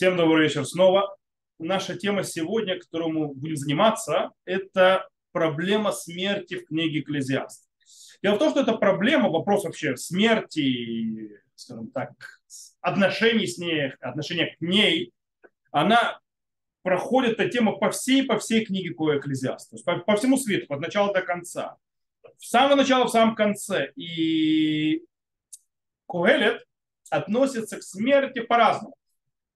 Всем добрый вечер снова. Наша тема сегодня, которую мы будем заниматься, это проблема смерти в книге Экклезиаст. Дело в том, что это проблема, вопрос вообще смерти, скажем так, отношений с ней, отношения к ней, она проходит эта тема по всей, по всей книге Экклезиаста, по, по всему свету, от начала до конца. В самого начала, в самом конце. И Куэлет относится к смерти по-разному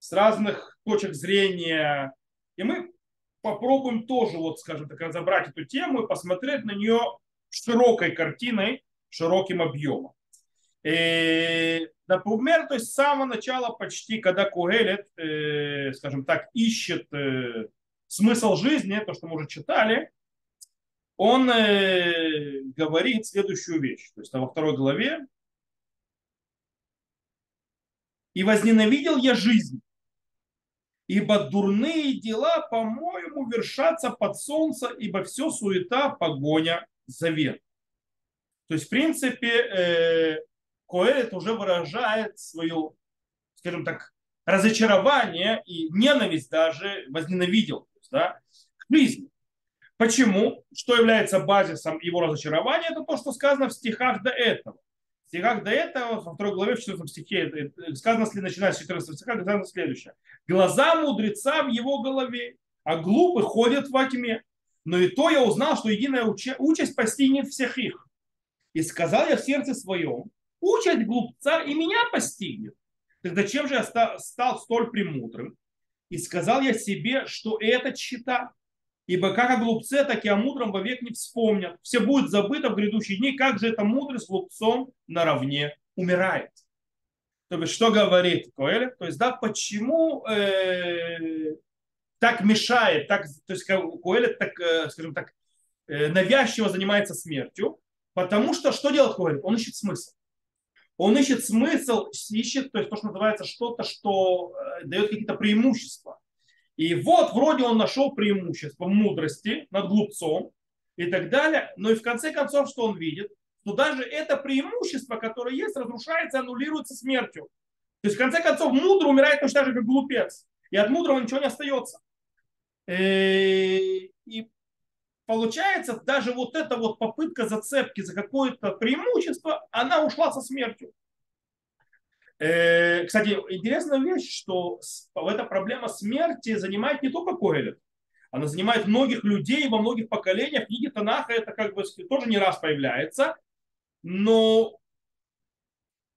с разных точек зрения. И мы попробуем тоже, вот, скажем так, разобрать эту тему и посмотреть на нее широкой картиной, широким объемом. И, например, то есть с самого начала почти, когда Куэлет, э, скажем так, ищет э, смысл жизни, то, что мы уже читали, он э, говорит следующую вещь. То есть во второй главе. «И возненавидел я жизнь, ибо дурные дела, по-моему, вершатся под солнце, ибо все суета, погоня, завет. То есть, в принципе, э, Коэлет уже выражает свое, скажем так, разочарование и ненависть даже возненавидел да, к жизни. Почему? Что является базисом его разочарования? Это то, что сказано в стихах до этого стихах до этого, во второй главе, в 14 стихе, э, э, сказано, начиная с 14 стиха, сказано следующее. Глаза мудреца в его голове, а глупый ходят во тьме. Но и то я узнал, что единая участь постигнет всех их. И сказал я в сердце своем, участь глупца и меня постигнет. Тогда чем же я стал столь премудрым? И сказал я себе, что это чита, Ибо как о глупце, так и о мудром вовек не вспомнят. Все будет забыто в грядущие дни, как же это мудрый с глупцом наравне умирает. То есть, что говорит Коэль? То есть, да, почему э, так мешает, так, то есть, Коэль так, э, скажем так, э, навязчиво занимается смертью, потому что что делает Коэль? Он ищет смысл. Он ищет смысл, ищет, то есть то, что называется что-то, что э, дает какие-то преимущества. И вот вроде он нашел преимущество мудрости над глупцом и так далее, но и в конце концов, что он видит? Что даже это преимущество, которое есть, разрушается, аннулируется смертью. То есть в конце концов мудрый умирает точно так же, как глупец. И от мудрого ничего не остается. Э, и получается, даже вот эта вот попытка зацепки за какое-то преимущество, она ушла со смертью. Э, кстати, интересная вещь, что эта проблема смерти занимает не только Коэлет, она занимает многих людей во многих поколениях. В книге Танаха это как бы тоже не раз появляется. Но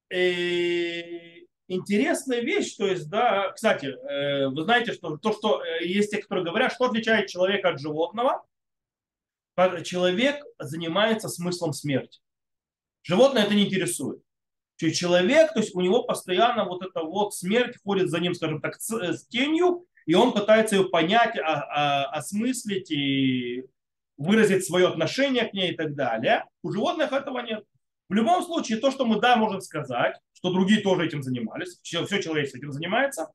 э, интересная вещь, то есть, да, кстати, э, вы знаете, что то, что э, есть те, которые говорят, что отличает человека от животного, человек занимается смыслом смерти. Животное это не интересует человек, то есть у него постоянно вот эта вот смерть ходит за ним, скажем так, с, с тенью, и он пытается ее понять, а, а, осмыслить и выразить свое отношение к ней и так далее. У животных этого нет. В любом случае, то, что мы, да, можем сказать, что другие тоже этим занимались, все, человечество этим занимается,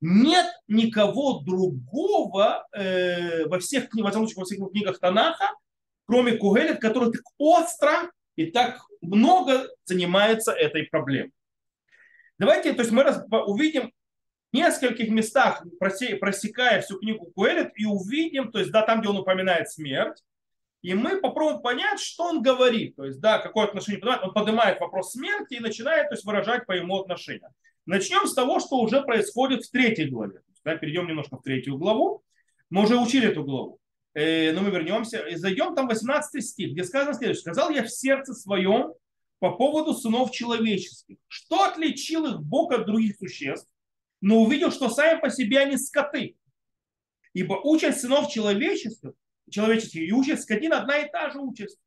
нет никого другого э, во всех, во, всяком во всех книгах Танаха, кроме Кугелет, который так остро и так много занимается этой проблемой. Давайте, то есть мы увидим в нескольких местах, просекая всю книгу Куэлет, и увидим, то есть, да, там, где он упоминает смерть, и мы попробуем понять, что он говорит. То есть, да, какое отношение поднимает. Он поднимает вопрос смерти и начинает то есть, выражать по ему отношения. Начнем с того, что уже происходит в третьей главе. Да, перейдем немножко в третью главу. Мы уже учили эту главу. Э, но мы вернемся, и зайдем там 18 стих, где сказано следующее. «Сказал я в сердце своем по поводу сынов человеческих, что отличил их Бог от других существ, но увидел, что сами по себе они скоты. Ибо участь сынов человеческих, человеческих и участь скотин одна и та же участь.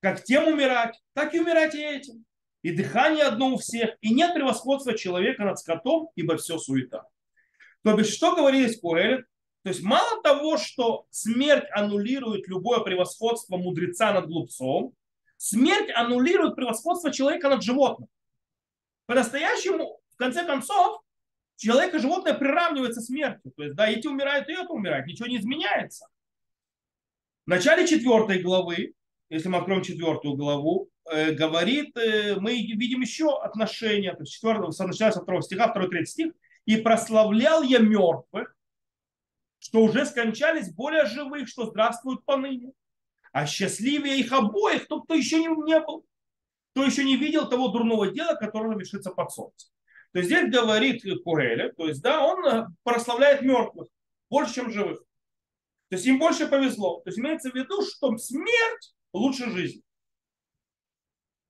Как тем умирать, так и умирать и этим. И дыхание одно у всех, и нет превосходства человека над скотом, ибо все суета. То есть, что говорилось Коэлет? То есть мало того, что смерть аннулирует любое превосходство мудреца над глупцом, смерть аннулирует превосходство человека над животным. По-настоящему, в конце концов, человек и животное приравниваются смертью. То есть, да, эти умирают, и это умирает, ничего не изменяется. В начале четвертой главы, если мы откроем четвертую главу, э, говорит, э, мы видим еще отношения, то есть четвертого, начиная со второго стиха, второй, третий стих, И прославлял я мертвых, что уже скончались более живых, что здравствуют поныне. А счастливее их обоих тот, кто еще не, не был, кто еще не видел того дурного дела, которое вершится под солнцем. То есть здесь говорит Куэля, то есть да, он э, прославляет мертвых больше, чем живых. То есть им больше повезло. То есть имеется в виду, что смерть лучше жизни.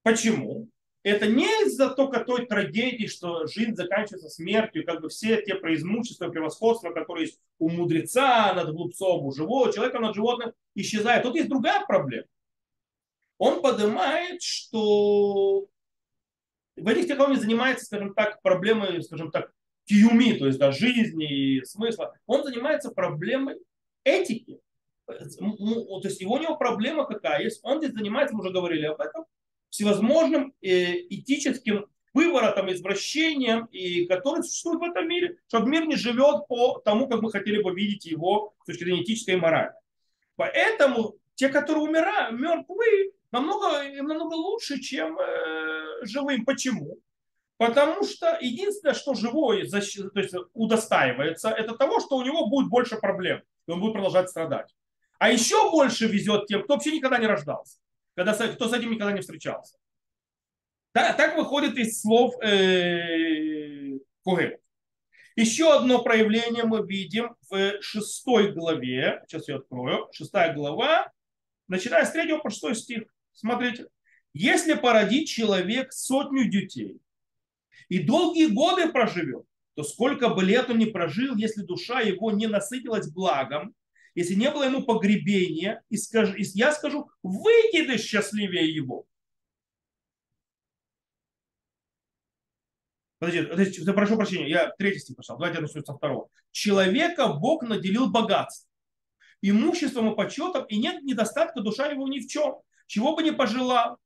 Почему? Это не из-за только той трагедии, что жизнь заканчивается смертью, как бы все те преимущества, превосходства, которые есть у мудреца над глупцом, у живого человека над животным, исчезают. Тут есть другая проблема. Он поднимает, что в этих стихах он занимается, скажем так, проблемой, скажем так, киюми, то есть да, жизни и смысла. Он занимается проблемой этики. То есть его у него проблема какая есть. Он здесь занимается, мы уже говорили об этом, всевозможным э, этическим выворотом, извращением, и который существует в этом мире, чтобы мир не живет по тому, как мы хотели бы видеть его с точки зрения этической морали. Поэтому те, которые умирают, мертвые, намного, намного лучше, чем э, живым. Почему? Потому что единственное, что живой то есть удостаивается, это того, что у него будет больше проблем, и он будет продолжать страдать. А еще больше везет тем, кто вообще никогда не рождался, когда, кто с этим никогда не встречался. Да, так выходит из слов э, Когель. Еще одно проявление мы видим в шестой главе. Сейчас я открою. Шестая глава, начиная с третьего по шестой стих. Смотрите. Если породить человек сотню детей и долгие годы проживет, то сколько бы лет он не прожил, если душа его не насытилась благом, если не было ему погребения, и, скажу, и я скажу, выкидыш счастливее его. Подождите, прошу прощения, я третий стих пошел, давайте я со второго. Человека Бог наделил богатством, имуществом и почетом, и нет недостатка душа его ни в чем чего бы не пожелал,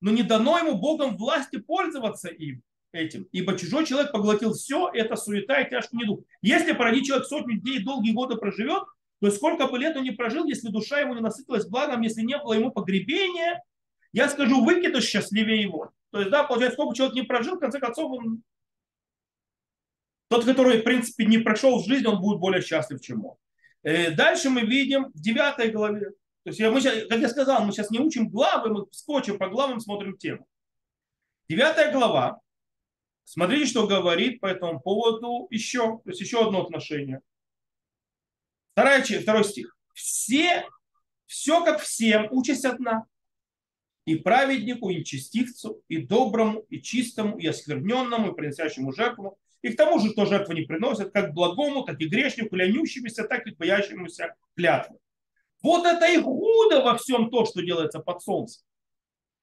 но не дано ему Богом власти пользоваться им этим, ибо чужой человек поглотил все, это суета и тяжкий недуг. Если породить человек сотню дней долгие годы проживет, то сколько бы лет он не прожил, если душа его не насытилась благом, если не было ему погребения, я скажу, выкидыш счастливее его. То есть, да, получается, сколько человек не прожил, в конце концов, он... тот, который, в принципе, не прошел в жизнь, он будет более счастлив, чем он. Э, дальше мы видим в 9 главе, то есть, мы сейчас, как я сказал, мы сейчас не учим главы, мы скотчем по главам смотрим тему. Девятая глава. Смотрите, что говорит по этому поводу еще, то есть еще одно отношение. Вторая, второй стих. Все, все как всем, участь одна. И праведнику, и нечестивцу, и доброму, и чистому, и оскверненному, и приносящему жертву. И к тому же, кто жертву не приносит, как благому, так и грешнику, ленющемуся, так и боящемуся клятвы. Вот это и худо во всем то, что делается под солнцем.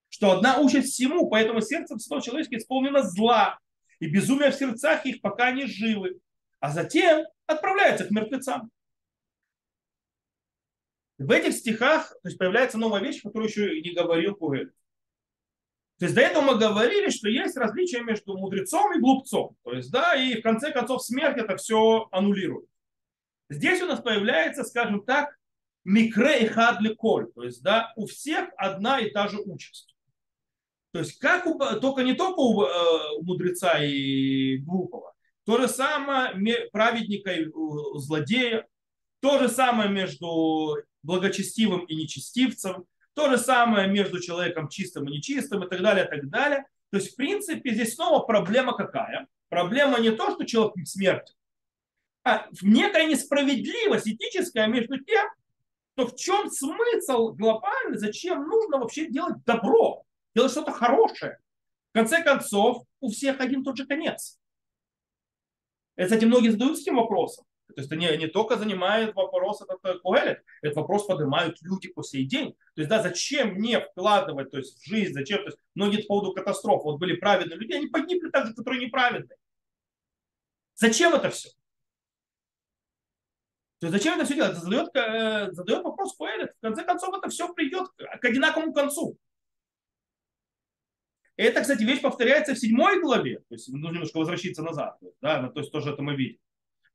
Что одна участь всему, поэтому сердцем всего человеческого исполнено зла, и безумие в сердцах их, пока они живы, а затем отправляются к мертвецам. В этих стихах то есть, появляется новая вещь, которую еще не говорил Пуэль. То есть до этого мы говорили, что есть различия между мудрецом и глупцом. То есть, да, и в конце концов смерть это все аннулирует. Здесь у нас появляется, скажем так, микре и хадли коль. То есть, да, у всех одна и та же участь. То есть, как у, только не только у, э, у мудреца и глупого, то же самое праведника и злодея, то же самое между благочестивым и нечестивцем, то же самое между человеком чистым и нечистым и так далее, и так далее. То есть, в принципе, здесь снова проблема какая? Проблема не то, что человек смертен, а некая несправедливость этическая между тем, то в чем смысл глобальный, зачем нужно вообще делать добро, делать что-то хорошее? В конце концов, у всех один тот же конец. И, кстати, многие задаются этим вопросом. То есть это не, не только занимает вопрос этот Куэлет, этот вопрос поднимают люди по сей день. То есть, да, зачем мне вкладывать то есть, в жизнь, зачем, то есть, многие по поводу катастроф, вот были праведные люди, они погибли так же, которые неправедные. Зачем это все? То есть зачем это все делать? Задает, э, задает вопрос Коэлет. В конце концов, это все придет к одинаковому концу. Это, кстати, вещь повторяется в седьмой главе. То есть нужно немножко возвращаться назад. Да, то есть тоже это мы видим.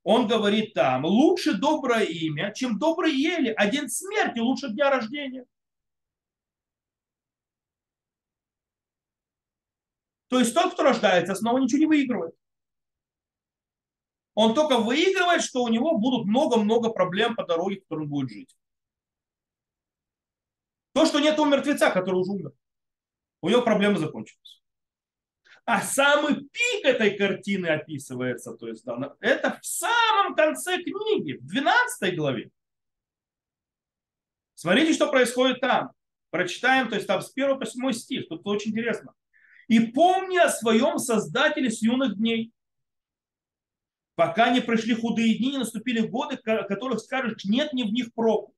Он говорит там, лучше доброе имя, чем добрый ели. А день смерти лучше дня рождения. То есть тот, кто рождается, снова ничего не выигрывает. Он только выигрывает, что у него будут много-много проблем по дороге, в которой он будет жить. То, что нет у мертвеца, который уже умер. У него проблемы закончились. А самый пик этой картины описывается, то есть да, это в самом конце книги, в 12 главе. Смотрите, что происходит там. Прочитаем, то есть там с 1 по 7 стих. Тут очень интересно. «И помни о своем Создателе с юных дней, пока не пришли худые дни, не наступили годы, которых скажешь, нет ни в них проку.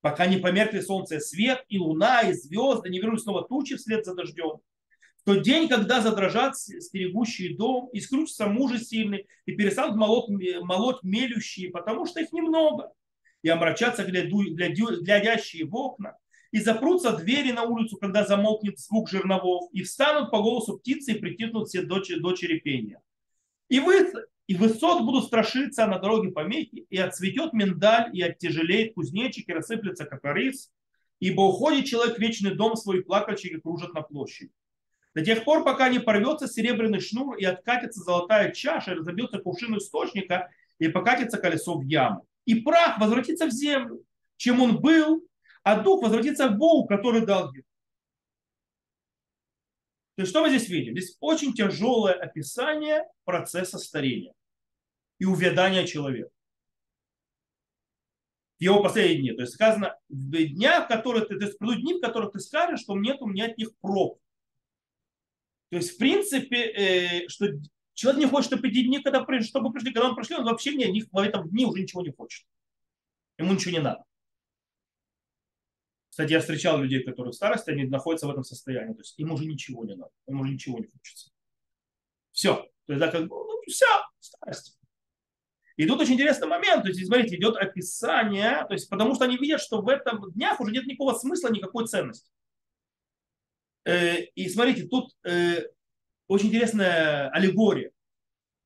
Пока не померкли солнце свет, и луна, и звезды, не вернулись снова тучи вслед за дождем. В тот день, когда задрожат стерегущие дом, и скрутятся мужи сильные, и перестанут молоть, молоть мелющие, потому что их немного, и омрачатся глядящие в окна, и запрутся двери на улицу, когда замолкнет звук жерновов, и встанут по голосу птицы и притихнут все дочери, дочери пения. И, вы, и высот будут страшиться на дороге помехи, и отцветет миндаль, и оттяжелеет кузнечик, и рассыплется кокорис, ибо уходит человек в вечный дом свой, плакальщики кружат на площади. До тех пор, пока не порвется серебряный шнур и откатится золотая чаша, и разобьется кувшин источника, и покатится колесо в яму. И прах возвратится в землю, чем он был, а дух возвратится в Богу, который дал его. То есть что мы здесь видим? Здесь очень тяжелое описание процесса старения и увядания человека. В его последние дни. То есть сказано, в днях, в которых ты, то есть придут дни, в которых ты скажешь, что нет у меня от них проб. То есть, в принципе, э, что человек не хочет, чтобы эти дни, когда, чтобы пришли, когда он пришли, он вообще не, в этом дни уже ничего не хочет. Ему ничего не надо. Кстати, я встречал людей, которые в старости, они находятся в этом состоянии. То есть им уже ничего не надо, им уже ничего не хочется. Все. То есть, да, как бы, ну, все, старость. И тут очень интересный момент, то есть, смотрите, идет описание, то есть, потому что они видят, что в этом днях уже нет никакого смысла, никакой ценности. Э, и смотрите, тут э, очень интересная аллегория.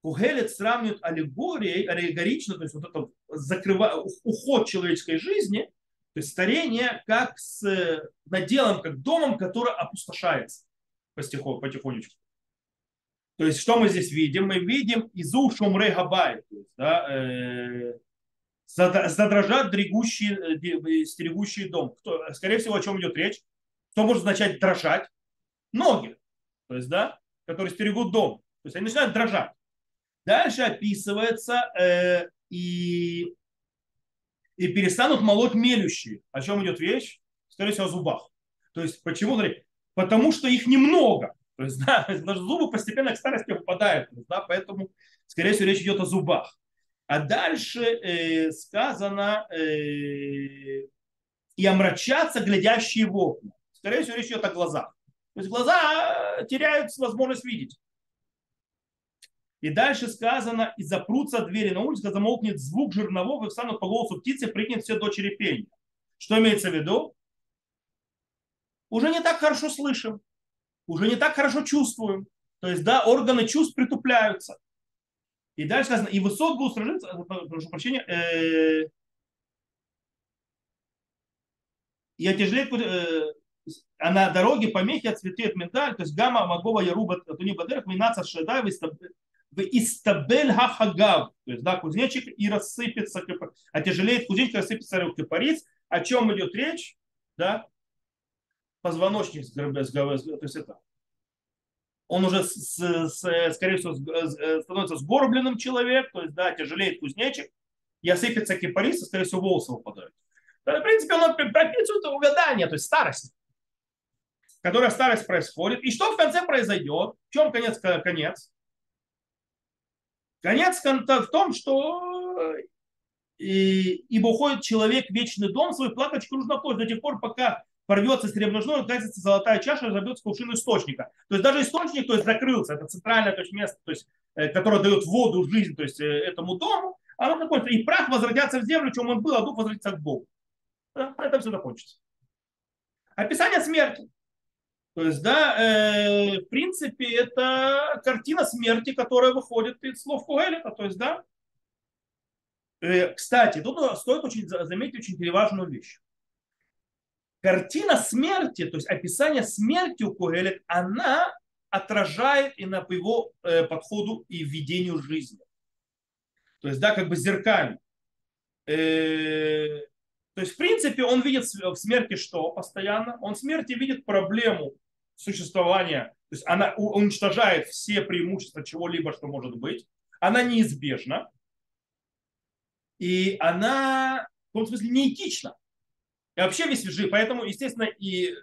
Кугелет сравнивает аллегорией, аллегорично, то есть вот это закрыва, уход человеческой жизни – то есть старение как с наделом, как домом, который опустошается потихонечку. То есть что мы здесь видим? Мы видим изу шумре габай, то есть, да, э, задрожат дрегущие, э, стерегущие дом. Кто, скорее всего, о чем идет речь? Что может означать дрожать? Ноги, то есть, да, которые стерегут дом. То есть они начинают дрожать. Дальше описывается э, и и перестанут молоть мелющие. О чем идет речь? Скорее всего, о зубах. То есть, почему? Потому что их немного. То есть, да, даже зубы постепенно к старости выпадают. Да, поэтому, скорее всего, речь идет о зубах. А дальше э, сказано э, и омрачаться глядящие в окна. Скорее всего, речь идет о глазах. То есть глаза теряют возможность видеть. И дальше сказано, и запрутся двери на улице, замолкнет звук жернового, и встанут по голосу птицы, прыгнет все дочери пения. Что имеется в виду? Уже не так хорошо слышим, уже не так хорошо чувствуем. То есть, да, органы чувств притупляются. И дальше сказано, и высот будут сражаться, э, прошу прощения, э, и отяжелеет, э, а на дороге помехи отцветет медаль, то есть гамма магова яруба туни бадерах, минаца шедай, в истабель хахагав, то есть да, кузнечик и рассыпется, а тяжелеет кузнечик, рассыпется кипарис. О чем идет речь? Да? Позвоночник, то есть это он уже, с, с, скорее всего, становится сгорбленным человек, то есть, да, тяжелеет кузнечик, и осыпется кипарис, и, скорее всего, волосы выпадают. В принципе, он прописывает увядание, то есть старость, которая старость происходит. И что в конце произойдет? В чем конец? конец? Конец в том, что и, ибо уходит человек в вечный дом свой, плакать нужно плоть до тех пор, пока порвется серебряной, катится золотая чаша, разобьется кувшин источника. То есть даже источник то есть, закрылся, это центральное то есть, место, то есть, э, которое дает воду, жизнь то есть, э, этому дому, оно закончится. И прах возвратится в землю, чем он был, а дух возвратится к Богу. Это все закончится. Описание смерти. То есть, да, э, в принципе, это картина смерти, которая выходит из слов Куэлета. То есть, да. Э, кстати, тут стоит очень заметить очень важную вещь. Картина смерти, то есть описание смерти у Куэлет, она отражает и на его э, подходу и введению жизни. То есть, да, как бы зеркально. Э, то есть, в принципе, он видит в смерти что постоянно? Он в смерти видит проблему существования. То есть она уничтожает все преимущества чего-либо, что может быть. Она неизбежна. И она в том смысле неэтична. И вообще весь жизнь. Поэтому, естественно, и э,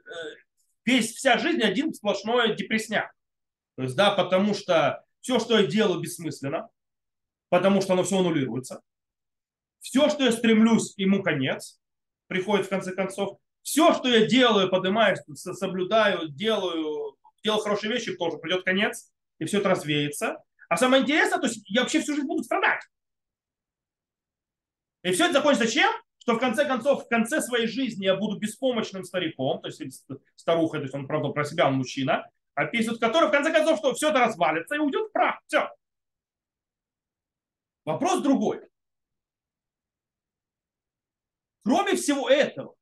весь, вся жизнь один сплошной депресняк. То есть, да, потому что все, что я делаю, бессмысленно, потому что оно все аннулируется. Все, что я стремлюсь, ему конец, приходит в конце концов. Все, что я делаю, поднимаюсь, соблюдаю, делаю, делаю хорошие вещи, тоже придет конец, и все это развеется. А самое интересное, то есть я вообще всю жизнь буду страдать. И все это закончится чем? Что в конце концов, в конце своей жизни я буду беспомощным стариком, то есть старухой, то есть он, правда, про себя он мужчина, описывает, который в конце концов, что все это развалится и уйдет в прах. Все. Вопрос другой. Кроме всего этого,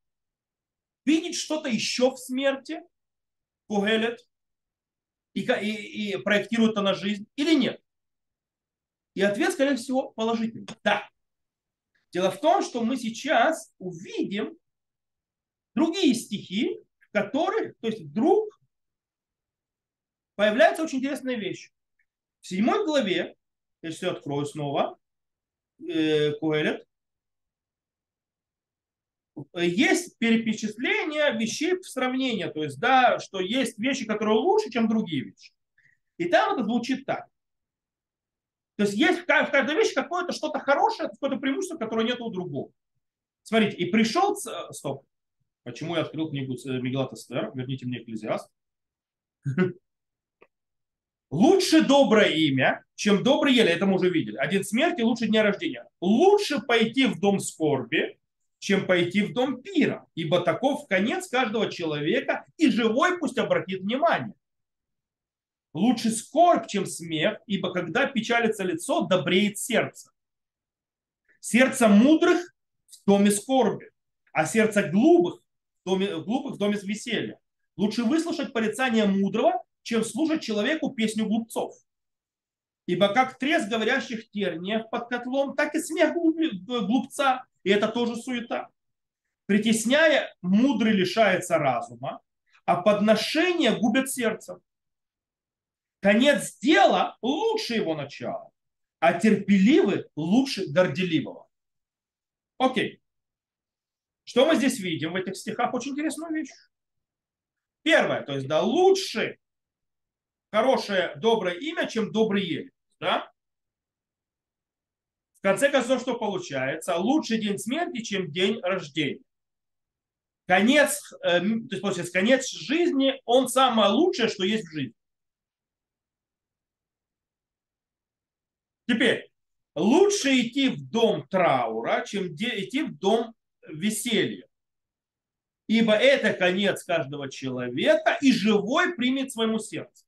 видеть что-то еще в смерти, Кугелет, и, и, и проектирует это на жизнь или нет? И ответ, скорее всего, положительный. Да. Дело в том, что мы сейчас увидим другие стихи, в которых, то есть вдруг появляется очень интересная вещь. В седьмой главе, если открою снова, э, Куэлет, есть перечисление вещей в сравнении, то есть, да, что есть вещи, которые лучше, чем другие вещи. И там это звучит так. То есть есть в каждой вещи какое-то что-то хорошее, какое-то преимущество, которое нет у другого. Смотрите, и пришел... Стоп. Почему я открыл книгу Мегалат Эстер? Верните мне Экклезиаст. Лучше доброе имя, чем добрый еле. Это мы уже видели. Один смерти лучше дня рождения. Лучше пойти в дом скорби, чем пойти в дом пира, ибо таков конец каждого человека, и живой пусть обратит внимание. Лучше скорбь, чем смех, ибо когда печалится лицо, добреет сердце. Сердце мудрых в доме скорби, а сердце глупых в доме, глупых в доме веселья. Лучше выслушать порицание мудрого, чем слушать человеку песню глупцов. Ибо как треск говорящих терниев под котлом, так и смех глупца, и это тоже суета. Притесняя, мудрый лишается разума, а подношения губят сердце. Конец дела лучше его начала, а терпеливый лучше горделивого. Окей. Что мы здесь видим в этих стихах? Очень интересную вещь. Первое, то есть, да, лучше хорошее, доброе имя, чем добрый ель. Да? В конце концов, что получается? Лучший день смерти, чем день рождения. Конец, э, то есть, получается, конец жизни, он самое лучшее, что есть в жизни. Теперь, лучше идти в дом траура, чем идти в дом веселья. Ибо это конец каждого человека, и живой примет своему сердцу.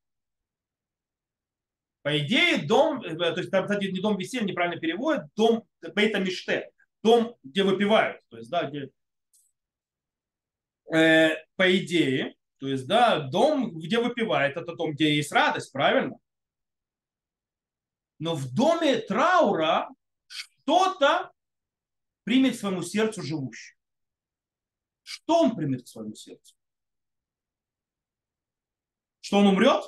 По идее, дом, э, то есть там, кстати, не дом веселья, неправильно переводят, дом бейта миште, дом, где выпивают. То есть, да, где, э, по идее, то есть, да, дом, где выпивает, это дом, где есть радость, правильно? но в доме траура что-то примет своему сердцу живущий. Что он примет к своему сердцу? Что он умрет?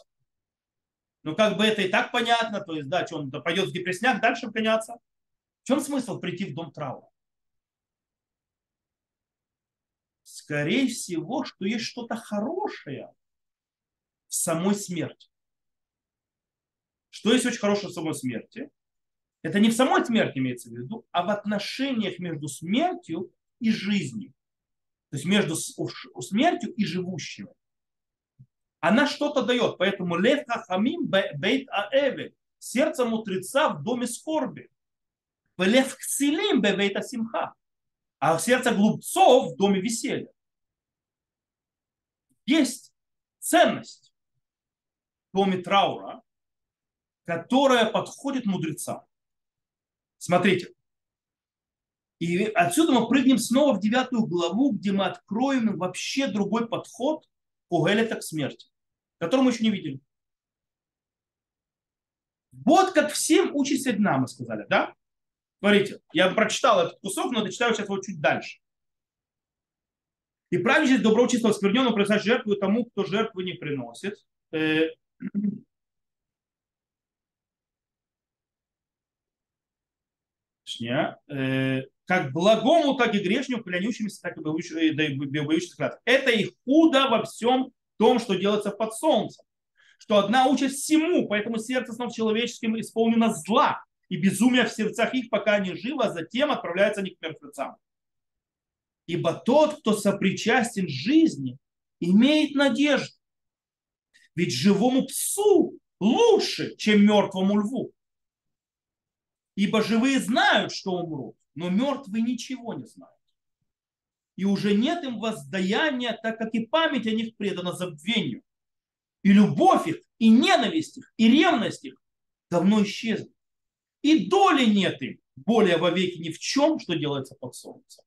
Ну, как бы это и так понятно. То есть, да, что он пойдет в депрессняк, дальше гоняться. В чем смысл прийти в дом траура? Скорее всего, что есть что-то хорошее в самой смерти. Что есть очень хорошее в самой смерти? Это не в самой смерти имеется в виду, а в отношениях между смертью и жизнью. То есть между смертью и живущим. Она что-то дает. Поэтому лев хахамим бейт аэве. Сердце мудреца в доме скорби. Лев ксилим бейт асимха. А сердце глупцов в доме веселья. Есть ценность в доме траура, которая подходит мудрецам. Смотрите. И отсюда мы прыгнем снова в девятую главу, где мы откроем вообще другой подход Кугелета к смерти, который мы еще не видели. Вот как всем учится дна, мы сказали, да? Смотрите, я прочитал этот кусок, но дочитаю сейчас его чуть дальше. И праведность добро чисто оскверненного приносить жертву тому, кто жертвы не приносит. Э, точнее, э, как благому, так и грешнему, клянющимся, так и боющимся клятв. Это их худо во всем том, что делается под солнцем. Что одна участь всему, поэтому сердце снов человеческим исполнено зла и безумия в сердцах их, пока они живы, а затем отправляются они к мертвецам. Ибо тот, кто сопричастен жизни, имеет надежду. Ведь живому псу лучше, чем мертвому льву. Ибо живые знают, что умрут, но мертвые ничего не знают. И уже нет им воздаяния, так как и память о них предана забвению. И любовь их, и ненависть их, и ревность их давно исчезли. И доли нет им более вовеки ни в чем, что делается под солнцем.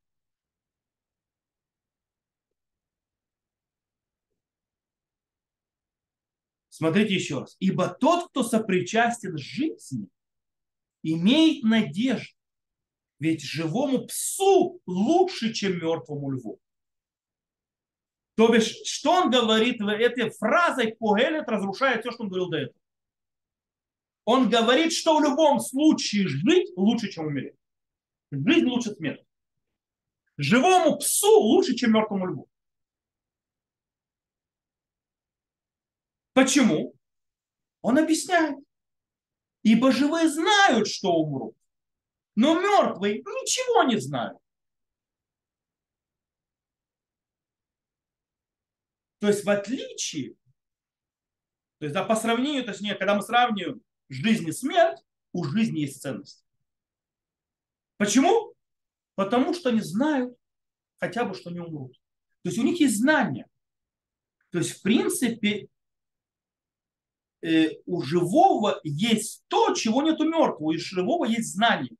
Смотрите еще раз. Ибо тот, кто сопричастен жизни, имеет надежду. Ведь живому псу лучше, чем мертвому льву. То бишь, что он говорит этой фразой, Когелет разрушает все, что он говорил до этого. Он говорит, что в любом случае жить лучше, чем умереть. Жизнь лучше смерти. Живому псу лучше, чем мертвому льву. Почему? Он объясняет. Ибо живые знают, что умрут. Но мертвые ничего не знают. То есть в отличие, то есть да, по сравнению, точнее, когда мы сравниваем жизнь и смерть, у жизни есть ценность. Почему? Потому что они знают хотя бы, что не умрут. То есть у них есть знания. То есть, в принципе, э, у живого есть то, чего нет у мертвого. У живого есть знание.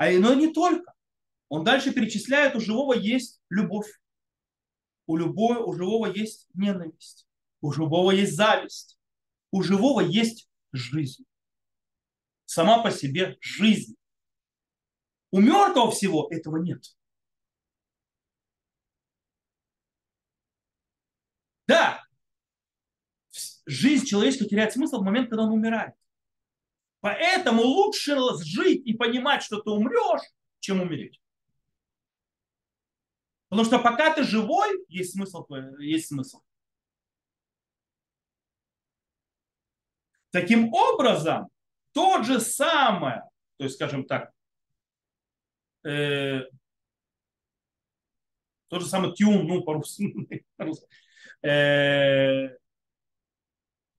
А но не только. Он дальше перечисляет, у живого есть любовь. У, любого, у живого есть ненависть. У живого есть зависть. У живого есть жизнь. Сама по себе жизнь. У мертвого всего этого нет. Да, жизнь человеческая теряет смысл в момент, когда он умирает. Поэтому лучше жить и понимать, что ты умрешь, чем умереть. Потому что пока ты живой, есть смысл. Есть смысл. Таким образом, тот же самое, то есть, скажем так, э, тот же самый тюн, ну, по-русски, э,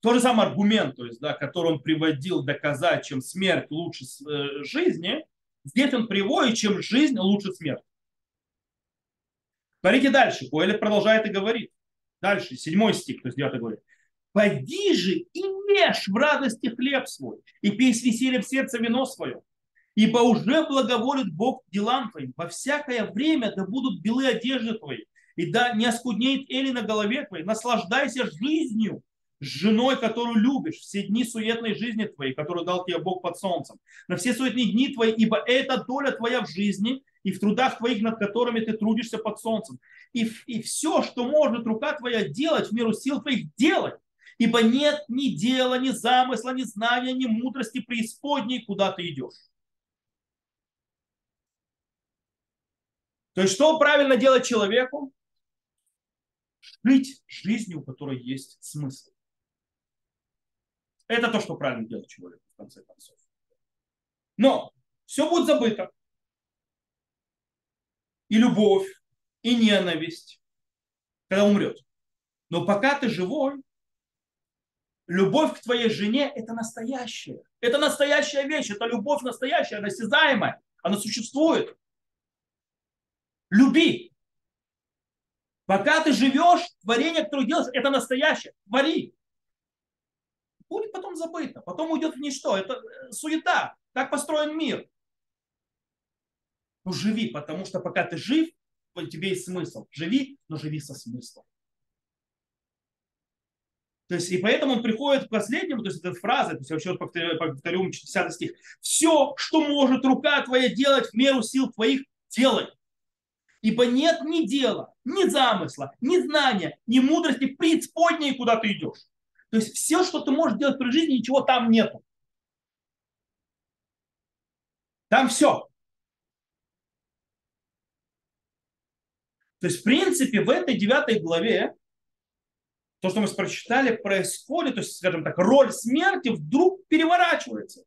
тот же самый аргумент, то есть, да, который он приводил доказать, чем смерть лучше э, жизни, здесь он приводит, чем жизнь лучше смерти. Смотрите дальше. Коэлет продолжает и говорит. Дальше, седьмой стих, то есть девятый говорит. Поди же и ешь в радости хлеб свой, и пей с весельем сердце вино свое, ибо уже благоволит Бог делам твоим. Во всякое время да будут белые одежды твои, и да не оскуднеет Эли на голове твоей. Наслаждайся жизнью, с женой, которую любишь, все дни суетной жизни твоей, которую дал тебе Бог под солнцем, на все суетные дни твои, ибо это доля твоя в жизни и в трудах твоих, над которыми ты трудишься под солнцем. И, и все, что может рука твоя делать в меру сил твоих, делать. Ибо нет ни дела, ни замысла, ни знания, ни мудрости преисподней, куда ты идешь. То есть, что правильно делать человеку? Жить жизнью, у которой есть смысл. Это то, что правильно делать человек, в конце концов. Но все будет забыто. И любовь, и ненависть, когда умрет. Но пока ты живой, любовь к твоей жене – это настоящая. Это настоящая вещь, это любовь настоящая, она осязаемая, она существует. Люби. Пока ты живешь, творение, которое делаешь, это настоящее. Твори будет потом забыто, потом уйдет в ничто. Это э, суета. Так построен мир. Ну живи, потому что пока ты жив, у тебя есть смысл. Живи, но живи со смыслом. То есть, и поэтому он приходит к последнему, то есть эта фраза, то есть я еще раз повторю, повторю 10 стих. Все, что может рука твоя делать в меру сил твоих, делай. Ибо нет ни дела, ни замысла, ни знания, ни мудрости преисподней, куда ты идешь. То есть все, что ты можешь делать при жизни, ничего там нету. Там все. То есть, в принципе, в этой девятой главе то, что мы прочитали, происходит, то есть, скажем так, роль смерти вдруг переворачивается.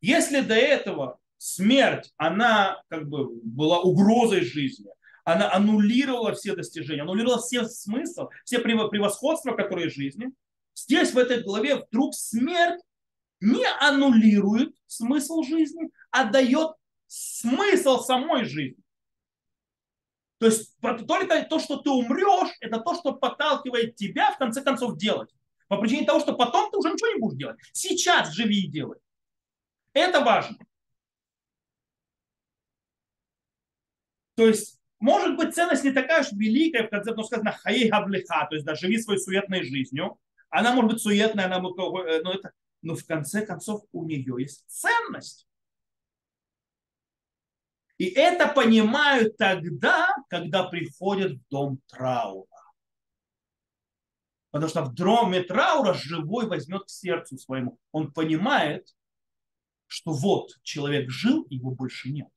Если до этого смерть, она как бы была угрозой жизни, она аннулировала все достижения, аннулировала все смысл, все превосходства, которые в жизни, здесь в этой главе вдруг смерть не аннулирует смысл жизни, а дает смысл самой жизни. То есть только то, что ты умрешь, это то, что подталкивает тебя в конце концов делать. По причине того, что потом ты уже ничего не будешь делать. Сейчас живи и делай. Это важно. То есть, может быть, ценность не такая уж великая, в конце концов сказано хаей то есть да, живи своей суетной жизнью. Она может быть суетная, она может, э, но, это, но в конце концов у нее есть ценность. И это понимают тогда, когда приходят в дом траура. Потому что в доме траура живой возьмет к сердцу своему. Он понимает, что вот человек жил, его больше нет.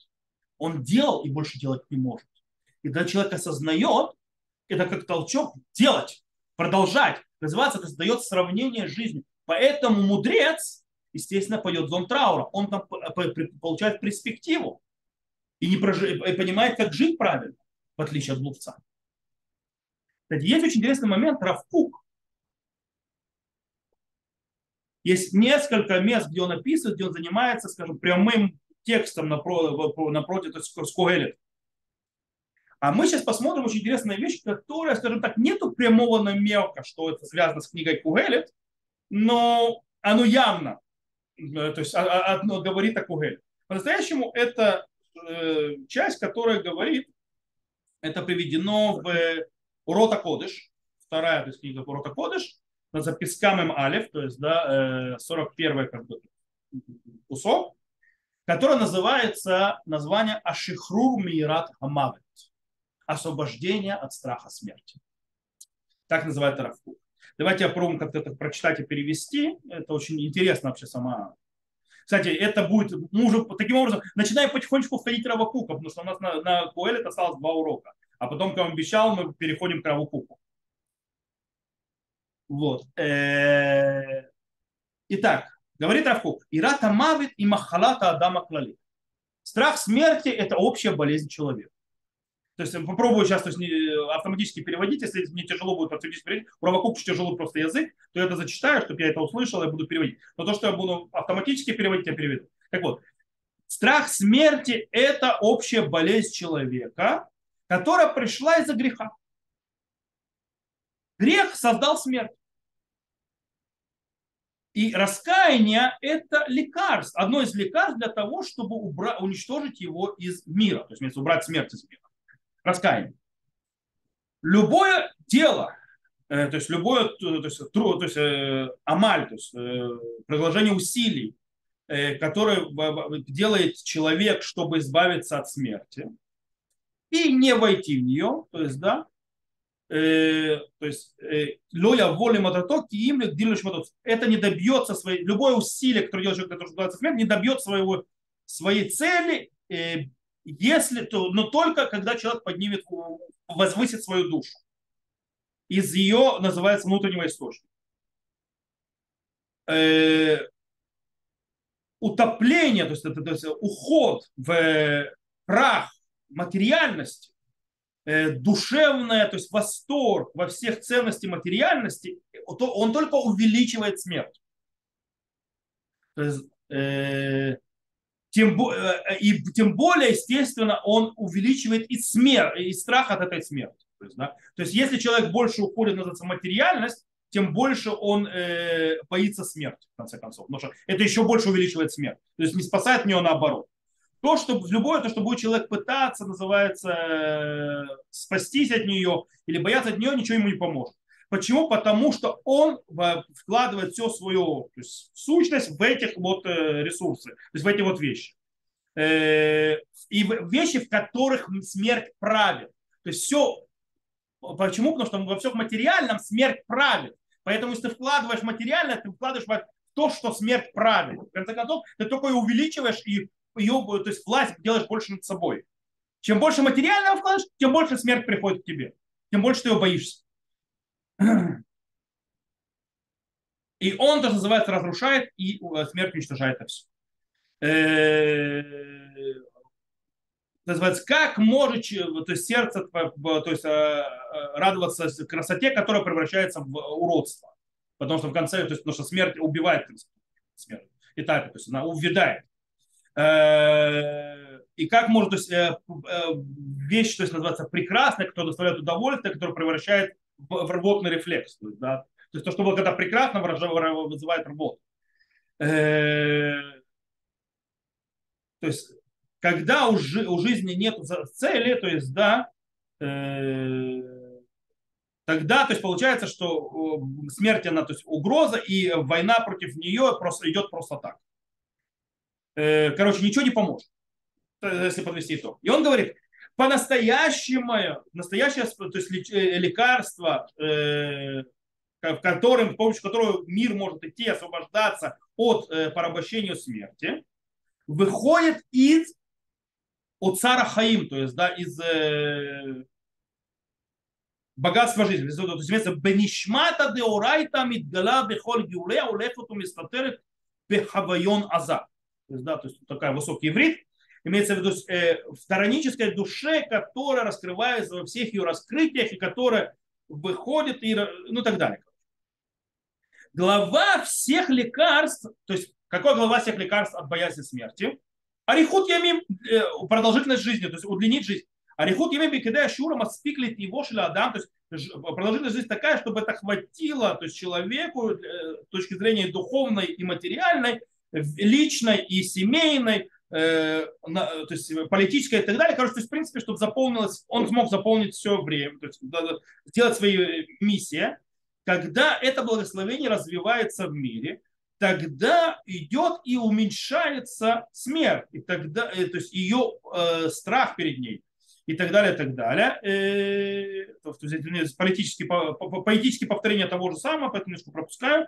Он делал и больше делать не может. И когда человек осознает, это как толчок делать, продолжать, развиваться, это дает сравнение жизни. Поэтому мудрец, естественно, пойдет в дом траура. Он там получает перспективу и, не прожи, и понимает, как жить правильно, в отличие от глупца. Кстати, есть очень интересный момент Равкук. Есть несколько мест, где он описывает, где он занимается, скажем, прямым текстом напротив, напротив то есть Скогелет. А мы сейчас посмотрим очень интересную вещь, которая, скажем так, нету прямого намека, что это связано с книгой Кугелет, но оно явно э, то есть, одно говорит о Кугеле. По-настоящему это Э, часть, которая говорит, это приведено в Урота Кодыш, вторая то есть, книга Урота Кодыш, на запискам Алев, то есть да, 41 э, как бы, кусок, который называется название Ашихрур Мират Хамавет. Освобождение от страха смерти. Так называет Равкук. Давайте я попробуем как-то это прочитать и перевести. Это очень интересно вообще сама кстати, это будет, мы уже таким образом начинаем потихонечку входить в Равакука, потому что у нас на, на Куэлет осталось два урока. А потом, как он обещал, мы переходим к Равакуку. Вот. Итак, говорит Равкук, Ирата мавит и махалата Адама клали. Страх смерти – это общая болезнь человека. То есть попробую сейчас то есть, автоматически переводить, если мне тяжело будет автоматически переводить, у Равакупча тяжело просто язык, то я это зачитаю, чтобы я это услышал, я буду переводить. Но то, что я буду автоматически переводить, я переведу. Так вот, страх смерти – это общая болезнь человека, которая пришла из-за греха. Грех создал смерть. И раскаяние – это лекарство, одно из лекарств для того, чтобы убрать, уничтожить его из мира, то есть убрать смерть из мира раскаяние. Любое дело, э, то есть любое, то есть, то есть э, амаль, то есть э, приложение усилий, которое делает человек, чтобы избавиться от смерти, и не войти в нее, то есть, да, э, то есть, лоя воли мататоки им это не добьется своей, любое усилие, которое делает человек, который от смерти, не добьет своего, своей цели э, если, то, но только когда человек поднимет, возвысит свою душу. Из ее называется внутреннего источника. Э, утопление, то есть, это, то есть уход в прах материальности, э, душевное, то есть восторг во всех ценностях материальности, он только увеличивает смерть. То есть, э, тем, э, и тем более, естественно, он увеличивает и, смерть, и страх от этой смерти. То есть, да? То есть если человек больше уходит на материальность, тем больше он э, боится смерти, в конце концов. Потому что это еще больше увеличивает смерть. То есть не спасает нее наоборот. То, что любое, то, что будет человек пытаться, называется э, спастись от нее или бояться от нее, ничего ему не поможет. Почему? Потому что он вкладывает всю свою то есть, сущность в этих вот э, ресурсы, то есть в эти вот вещи. Э, и вещи, в которых смерть правит. То есть все, почему? Потому что во всем материальном смерть правит. Поэтому если ты вкладываешь материально, ты вкладываешь в то, что смерть правит. В конце концов, ты только ее увеличиваешь и ее, то есть власть делаешь больше над собой. Чем больше материального вкладываешь, тем больше смерть приходит к тебе. Тем больше ты ее боишься. И он, то, что называется, разрушает, и э, смерть уничтожает это все. Э, называется, как может то есть сердце то есть, э, радоваться красоте, которая превращается в уродство. Потому что в конце, то есть, потому что смерть убивает смерть. Так, то есть она увядает. И как может то есть, вещь, то есть называется прекрасная, которая доставляет удовольствие, которая превращает рвотный рефлекс. То есть, да, то есть то, что было когда прекрасно, вызывает работу. То есть, когда у, жи- у жизни нет цели, то есть, да, э, тогда, то есть, получается, что смерть, она, то есть, угроза, и война против нее просто идет просто так. Э, короче, ничего не поможет, если подвести итог. И он говорит, по-настоящему, настоящее то есть, э, лекарство, э, в котором, с помощью которого мир может идти, освобождаться от э, порабощения смерти, выходит из от цара Хаим, то есть да, из э, богатства жизни. То есть имеется бенишмата деорайта мидгала бехоль гюле улефуту мистатерет бехавайон аза. То есть, да, то есть такая высокий иврит. Имеется в виду э, в сторонической душе, которая раскрывается во всех ее раскрытиях и которая выходит и ну так далее. Глава всех лекарств, то есть какой глава всех лекарств от боязни смерти? Арихут ямим, э, продолжительность жизни, то есть удлинить жизнь. Арихут ямим бекидая шура маспиклит его адам, то есть продолжительность жизни такая, чтобы это хватило то есть человеку э, с точки зрения духовной и материальной, личной и семейной, э, то есть политической и так далее. Короче, то есть, в принципе, чтобы заполнилось, он смог заполнить все время, то есть сделать свои миссии, когда это благословение развивается в мире, тогда идет и уменьшается смерть, и тогда, э, то есть ее э, страх перед ней и так далее, и так далее. Э, то есть, политически, по, по, поэтические повторения того же самого, поэтому немножко пропускаю.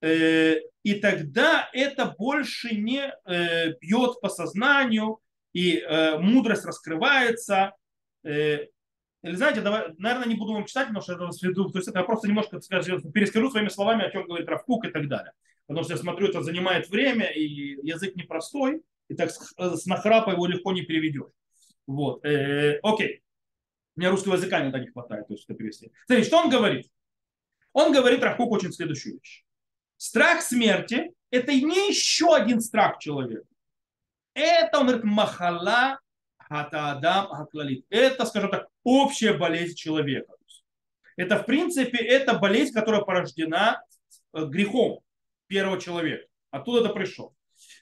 Э, и тогда это больше не э, бьет по сознанию, и э, мудрость раскрывается. Или знаете, давай, наверное, не буду вам читать, потому что это, то есть это я просто немножко скажу, перескажу своими словами, о чем говорит Равкук и так далее. Потому что я смотрю, это занимает время, и язык непростой, и так с нахрапа его легко не переведешь. Вот. Э, окей. У меня русского языка иногда не хватает, то есть это перевести. Смотрите, что он говорит? Он говорит Рахук очень следующую вещь. Страх смерти – это не еще один страх человека. Это, он говорит, махала хатаадам хаклалит. Это, скажем так, общая болезнь человека. Это, в принципе, это болезнь, которая порождена э, грехом первого человека. Оттуда это пришло.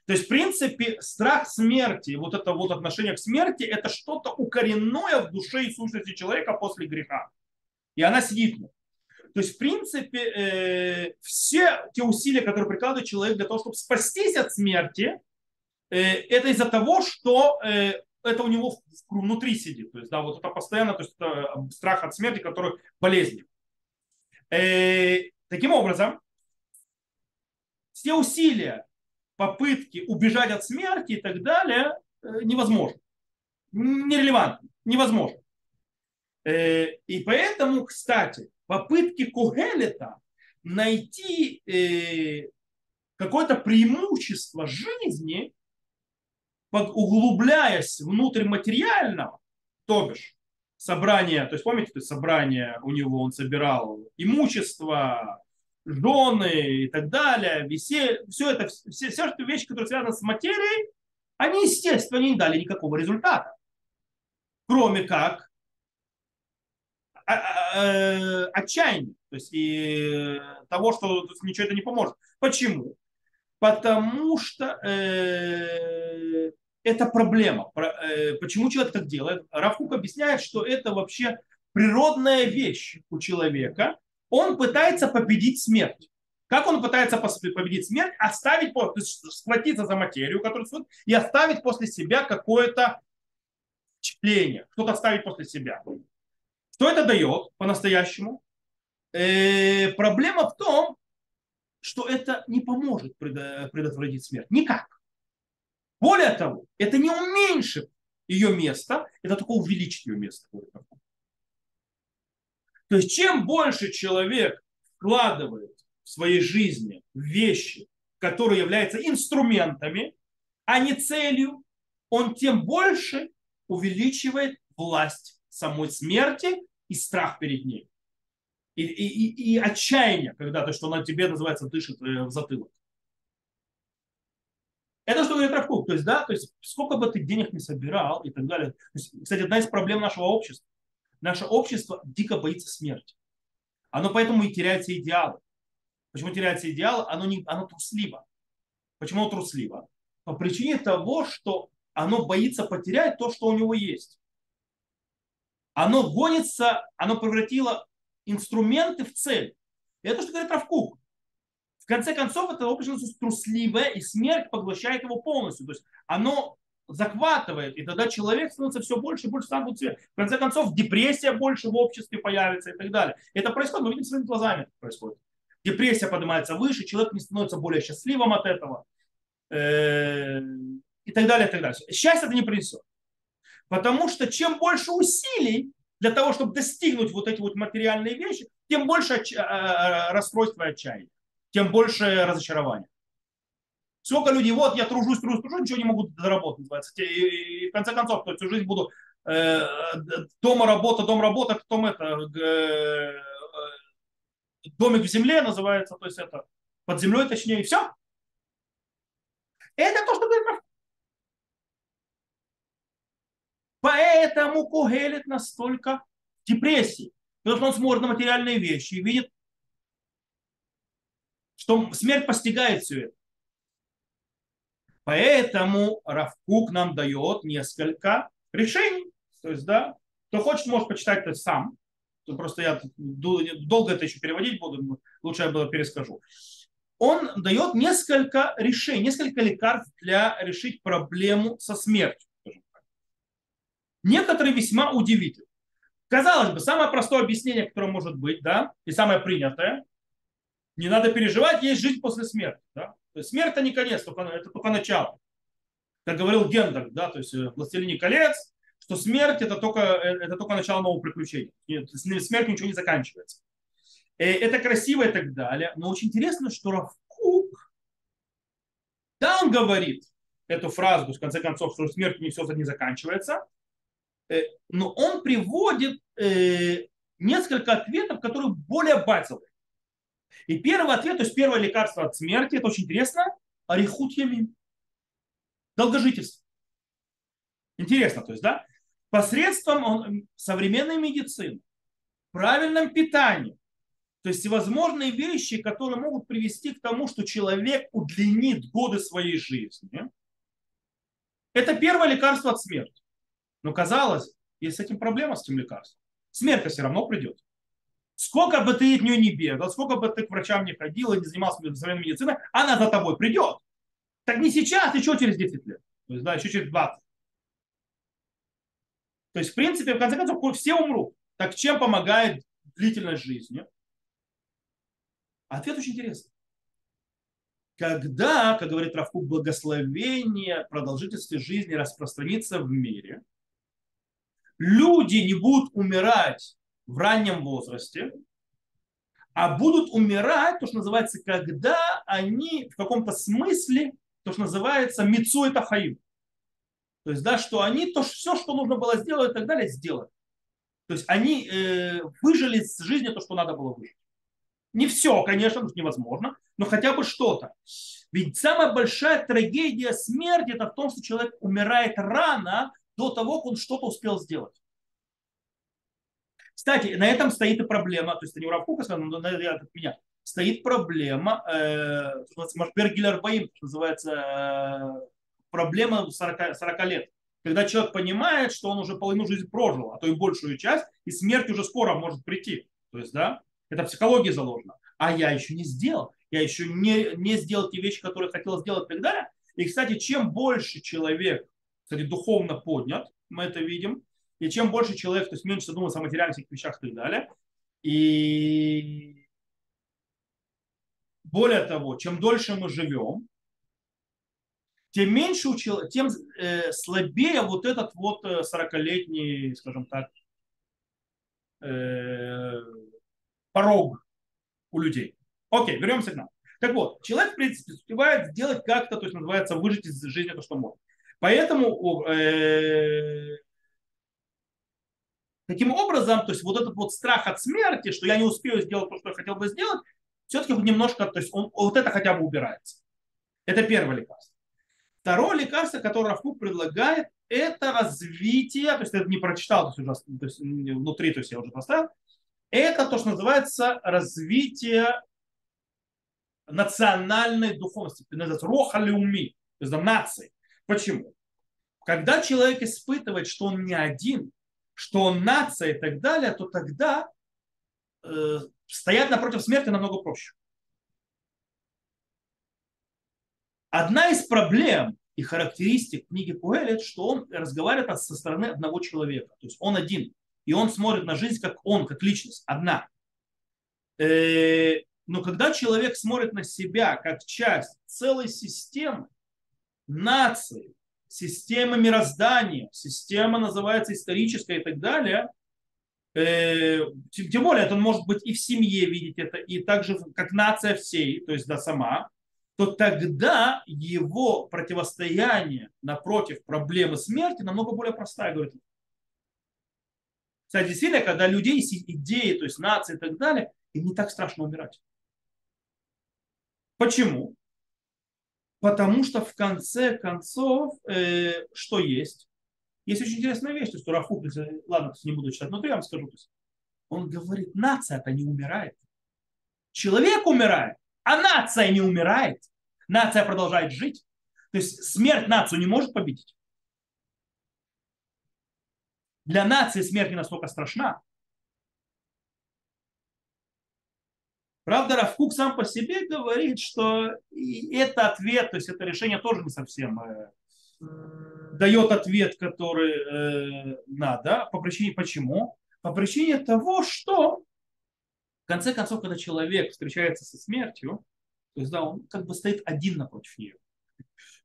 То есть, в принципе, страх смерти, вот это вот отношение к смерти, это что-то укоренное в душе и сущности человека после греха. И она сидит. То есть, в принципе, э, все те усилия, которые прикладывает человек для того, чтобы спастись от смерти, э, это из-за того, что э, это у него внутри сидит. То есть, да, вот это постоянно, то есть это страх от смерти, который болезнь. Э, таким образом, все усилия, попытки убежать от смерти и так далее э, невозможно. Нерелевантно, невозможно. Э, и поэтому, кстати, попытки Кугелета найти э, какое-то преимущество жизни под, углубляясь внутрь материального, то бишь собрание, то есть помните, то есть собрание у него, он собирал имущество, жены и так далее, веселье, все это, все, все эти вещи, которые связаны с материей, они, естественно, не дали никакого результата. Кроме как отчаяния, то есть и того, что ничего это не поможет. Почему? Потому что э, это проблема. Э, почему человек так делает? Равкук объясняет, что это вообще природная вещь у человека, он пытается победить смерть. Как он пытается победить смерть? Оставить, то есть схватиться за материю, которую существует, и оставить после себя какое-то впечатление, что-то оставить после себя. Что это дает по-настоящему? Э, проблема в том, что это не поможет предотвратить смерть. Никак. Более того, это не уменьшит ее место, это только увеличит ее место. То есть чем больше человек вкладывает в своей жизни вещи, которые являются инструментами, а не целью, он тем больше увеличивает власть самой смерти и страх перед ней. И, и, и отчаяние, когда то, что она тебе называется, дышит э, в затылок. Это что говорит Равкук. То есть, да, то есть, сколько бы ты денег не собирал и так далее. То есть, кстати, одна из проблем нашего общества. Наше общество дико боится смерти. Оно поэтому и теряется идеалы. Почему теряется идеал? Оно, не, оно трусливо. Почему оно трусливо? По причине того, что оно боится потерять то, что у него есть. Оно гонится, оно превратило инструменты в цель. И это что говорит Равкук. В конце концов, это общество трусливое, и смерть поглощает его полностью. То есть оно захватывает, и тогда человек становится все больше и больше сам цвет. В конце концов, депрессия больше в обществе появится и так далее. Это происходит, мы видим своими глазами, это происходит. Депрессия поднимается выше, человек не становится более счастливым от этого. Э, и так далее, и так далее. Счастье это не принесет. Потому что чем больше усилий для того, чтобы достигнуть вот эти вот материальные вещи, тем больше. Э, э, расстройства и отчаяния, тем больше разочарования. Сколько людей, вот я тружусь, тружусь, тружусь, ничего не могу заработать, называется. И, и в конце концов, то всю жизнь буду э, дома работа, дом работа, потом это, э, домик в земле называется, то есть это под землей точнее, и все. Это то, что говорит Поэтому Кугелит настолько в депрессии. Потому что он смотрит на материальные вещи и видит, что смерть постигает все это. Поэтому Равкук нам дает несколько решений. То есть, да, кто хочет, может почитать это сам. Тут просто я долго это еще переводить буду, лучше я было перескажу. Он дает несколько решений, несколько лекарств для решить проблему со смертью. Некоторые весьма удивительны. Казалось бы, самое простое объяснение, которое может быть, да, и самое принятое, не надо переживать, есть жизнь после смерти. Да? То есть смерть это не конец, только, это только начало. Как говорил Гендер, да, то есть «Властелине колец», что смерть это только, э, это только начало нового приключения. Смерть ничего не заканчивается. Э, это красиво и так далее. Но очень интересно, что Равкук, он говорит эту фразу, в конце концов, что смерть не все не заканчивается, Э, но он приводит э, несколько ответов, которые более базовые. И первый ответ, то есть первое лекарство от смерти, это очень интересно, арихут ямин. Долгожительство. Интересно, то есть, да? Посредством современной медицины, правильном питании, то есть всевозможные вещи, которые могут привести к тому, что человек удлинит годы своей жизни. Это первое лекарство от смерти. Но казалось, есть с этим проблема, с этим лекарством. Смерть все равно придет. Сколько бы ты от нее не бегал, сколько бы ты к врачам не ходил и не занимался современной медициной, она за тобой придет. Так не сейчас, еще через 10 лет. То есть, да, еще через 20. То есть, в принципе, в конце концов, все умрут. Так чем помогает длительность жизни? Ответ очень интересный. Когда, как говорит Равкук, благословение продолжительности жизни распространится в мире, люди не будут умирать в раннем возрасте, а будут умирать, то, что называется, когда они в каком-то смысле, то, что называется, мицу это хаим. То есть, да, что они то, все, что нужно было сделать и так далее, сделали. То есть они э, выжили с жизни то, что надо было выжить. Не все, конечно, невозможно, но хотя бы что-то. Ведь самая большая трагедия смерти это в том, что человек умирает рано, до того, как он что-то успел сделать. Кстати, на этом стоит и проблема, то есть это не у Равкука сказано, но от меня, стоит проблема, э, Машбергелер Баим, называется э, проблема 40, 40 лет. Когда человек понимает, что он уже половину жизни прожил, а то и большую часть, и смерть уже скоро может прийти. То есть, да, Это в психологии заложено. А я еще не сделал. Я еще не, не сделал те вещи, которые хотел сделать и так далее. И, кстати, чем больше человек, кстати, духовно поднят, мы это видим, и чем больше человек, то есть меньше задумывается о материальных вещах и так далее, и более того, чем дольше мы живем, тем меньше у человека, тем э, слабее вот этот вот 40-летний, э, скажем так, э, порог у людей. Окей, вернемся к нам. Так вот, человек, в принципе, успевает сделать как-то, то есть называется выжить из жизни то, что может. Поэтому э, таким образом, то есть вот этот вот страх от смерти, что я не успею сделать то, что я хотел бы сделать, все-таки немножко, то есть он, вот это хотя бы убирается. Это первое лекарство. Второе лекарство, которое Рафук предлагает, это развитие, то есть я не прочитал, то есть, уже, то есть внутри, то есть я уже поставил, это то, что называется развитие национальной духовности, называется рохалиуми, то есть нации. Почему? Когда человек испытывает, что он не один, что он нация и так далее, то тогда э, стоять напротив смерти намного проще. Одна из проблем и характеристик книги Пуэлет, что он разговаривает со стороны одного человека. То есть он один. И он смотрит на жизнь как он, как личность, одна. Э, но когда человек смотрит на себя как часть целой системы, нации, системы мироздания, система называется историческая и так далее, э, тем более это может быть и в семье видеть это, и также как нация всей, то есть да, сама, то тогда его противостояние напротив проблемы смерти намного более простая, говорит. Кстати, действительно, когда людей идеи, то есть нации и так далее, им не так страшно умирать. Почему? Потому что в конце концов, э, что есть? Есть очень интересная вещь, то есть Рафук, ладно, не буду читать внутри, я вам скажу. То есть, он говорит, нация-то не умирает. Человек умирает, а нация не умирает. Нация продолжает жить. То есть смерть нацию не может победить. Для нации смерть не настолько страшна, Правда, Равкук сам по себе говорит, что это ответ, то есть это решение тоже не совсем э, дает ответ, который э, надо. По причине почему? По причине того, что в конце концов, когда человек встречается со смертью, то есть да, он как бы стоит один напротив нее.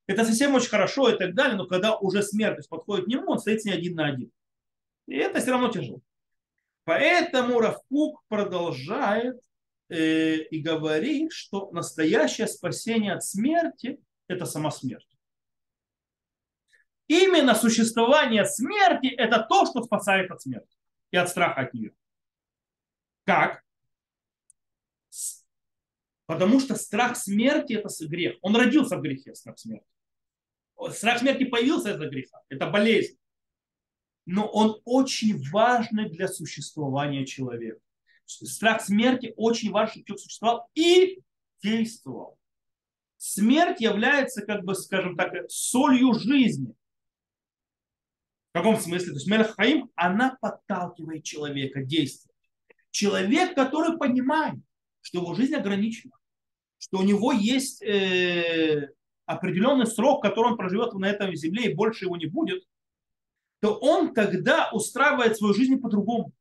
Это совсем очень хорошо и так далее, но когда уже смерть подходит к нему, он стоит с ней один на один. И это все равно тяжело. Поэтому Равкук продолжает и говорит, что настоящее спасение от смерти – это сама смерть. Именно существование смерти – это то, что спасает от смерти и от страха от нее. Как? Потому что страх смерти – это грех. Он родился в грехе, страх смерти. Страх смерти появился из-за греха. Это болезнь. Но он очень важный для существования человека страх смерти очень важен, чтобы существовал и действовал. Смерть является, как бы, скажем так, солью жизни. В каком смысле? То есть Мелех Хаим, она подталкивает человека действовать. Человек, который понимает, что его жизнь ограничена, что у него есть э, определенный срок, который он проживет на этом земле, и больше его не будет, то он тогда устраивает свою жизнь по-другому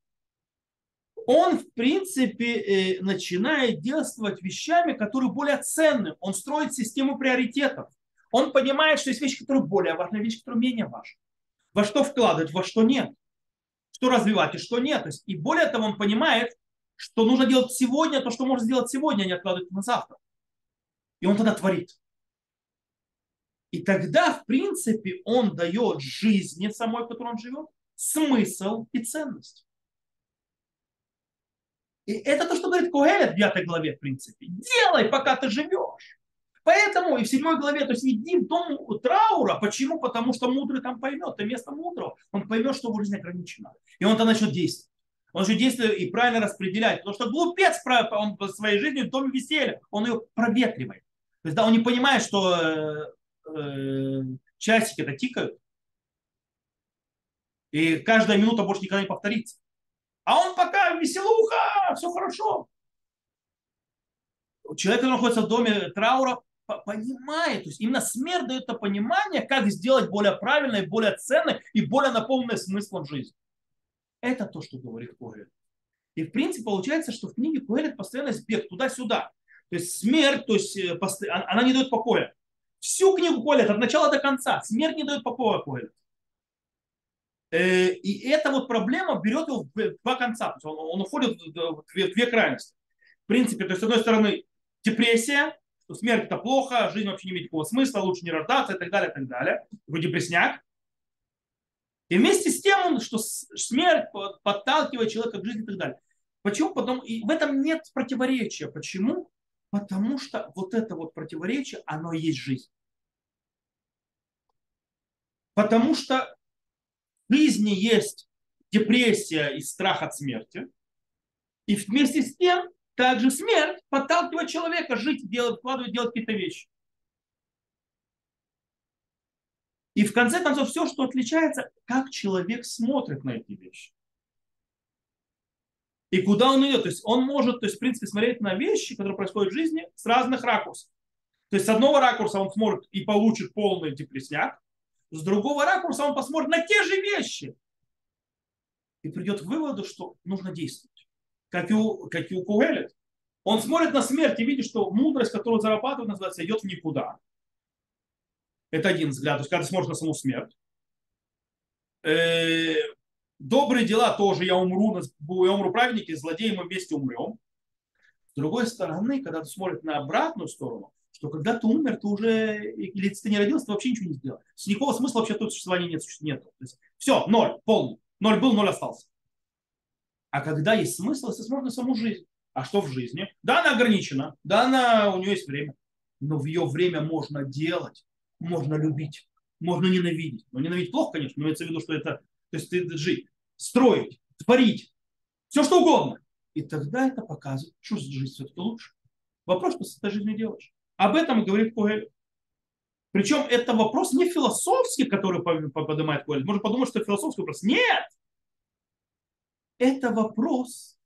он, в принципе, э, начинает действовать вещами, которые более ценны. Он строит систему приоритетов. Он понимает, что есть вещи, которые более важны, вещи, которые менее важны. Во что вкладывать, во что нет. Что развивать и что нет. То есть, и более того, он понимает, что нужно делать сегодня то, что можно сделать сегодня, а не откладывать на завтра. И он тогда творит. И тогда, в принципе, он дает жизни самой, в которой он живет, смысл и ценность. И это то, что говорит Куэлет в 9 главе, в принципе. Делай, пока ты живешь. Поэтому и в седьмой главе, то есть иди в дом траура. Почему? Потому что мудрый там поймет, это место мудрого. Он поймет, что его жизнь ограничена. И он там начнет действовать. Он же действует и правильно распределяет. Потому что глупец он по своей жизни в доме веселья, он ее проветривает. То есть, да, он не понимает, что э, э, часики это тикают. И каждая минута больше никогда не повторится. А он пока веселуха, все хорошо. человек, который находится в доме траура, понимает, то есть именно смерть дает это понимание, как сделать более правильно и более ценное и более наполненное смыслом жизни. Это то, что говорит Когелет. И в принципе получается, что в книге Когелет постоянно сбег туда-сюда. То есть смерть, то есть э, она не дает покоя. Всю книгу Когелет от начала до конца. Смерть не дает покоя Когелет. Э, и эта вот проблема берет его в два конца. То есть он, он уходит в две, в две крайности. В принципе, то есть с одной стороны депрессия, что смерть это плохо, жизнь вообще не имеет никакого смысла, лучше не рождаться и так далее, и так далее. Вроде депресняк. И вместе с тем, что смерть подталкивает человека к жизни и так далее. Почему? Потому, и в этом нет противоречия. Почему? Потому что вот это вот противоречие, оно и есть жизнь. Потому что в жизни есть депрессия и страх от смерти. И вместе с тем также смерть подталкивает человека жить, делать, вкладывать, делать какие-то вещи. И в конце концов все, что отличается, как человек смотрит на эти вещи. И куда он идет. То есть он может, то есть, в принципе, смотреть на вещи, которые происходят в жизни, с разных ракурсов. То есть с одного ракурса он смотрит и получит полный депресняк, с другого ракурса он посмотрит на те же вещи и придет к выводу, что нужно действовать как и у, как и у Куэлет. Он смотрит на смерть и видит, что мудрость, которую зарабатывает, называется, идет в никуда. Это один взгляд. То есть, когда ты смотришь на саму смерть. Э, добрые дела тоже я умру, я умру праведники, злодеи мы вместе умрем. С другой стороны, когда ты смотришь на обратную сторону, что когда ты умер, ты уже, или ты не родился, ты вообще ничего не сделал. С никакого смысла вообще тут существования нет. нет. То есть, все, ноль, полный. Ноль был, ноль остался. А когда есть смысл, смотрит на саму жизнь. А что в жизни? Да, она ограничена, да, она, у нее есть время. Но в ее время можно делать, можно любить, можно ненавидеть. Но ненавидеть плохо, конечно, но имеется в виду, что это, то есть ты жить, строить, творить, все что угодно. И тогда это показывает, что жизнь все-таки лучше. Вопрос, что с этой жизнью делаешь. Об этом говорит Куэль. Причем это вопрос не философский, который поднимает Куэль. Можно подумать, что это философский вопрос. Нет! Это вопрос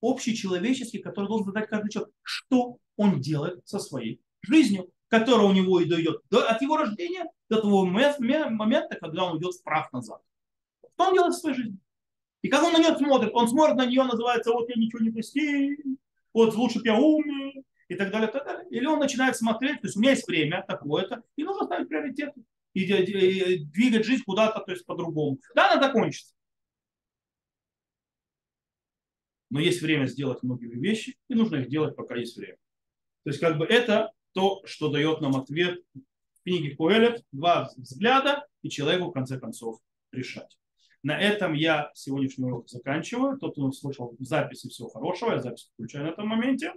общечеловеческий, который должен задать каждый человек. Что он делает со своей жизнью, которая у него и дойдет от его рождения до того момента, когда он идет в назад. Что он делает со своей жизнью? И как он на нее смотрит? Он смотрит на нее, называется, вот я ничего не достиг, вот лучше бы я умер, и так далее, и так далее. Или он начинает смотреть, то есть у меня есть время такое-то, и нужно ставить приоритеты, и двигать жизнь куда-то, то есть по-другому. Да, она закончится. но есть время сделать многие вещи, и нужно их делать, пока есть время. То есть как бы это то, что дает нам ответ в книге Куэлет, два взгляда, и человеку в конце концов решать. На этом я сегодняшний урок заканчиваю. Тот, кто слышал записи, всего хорошего. Я запись включаю на этом моменте.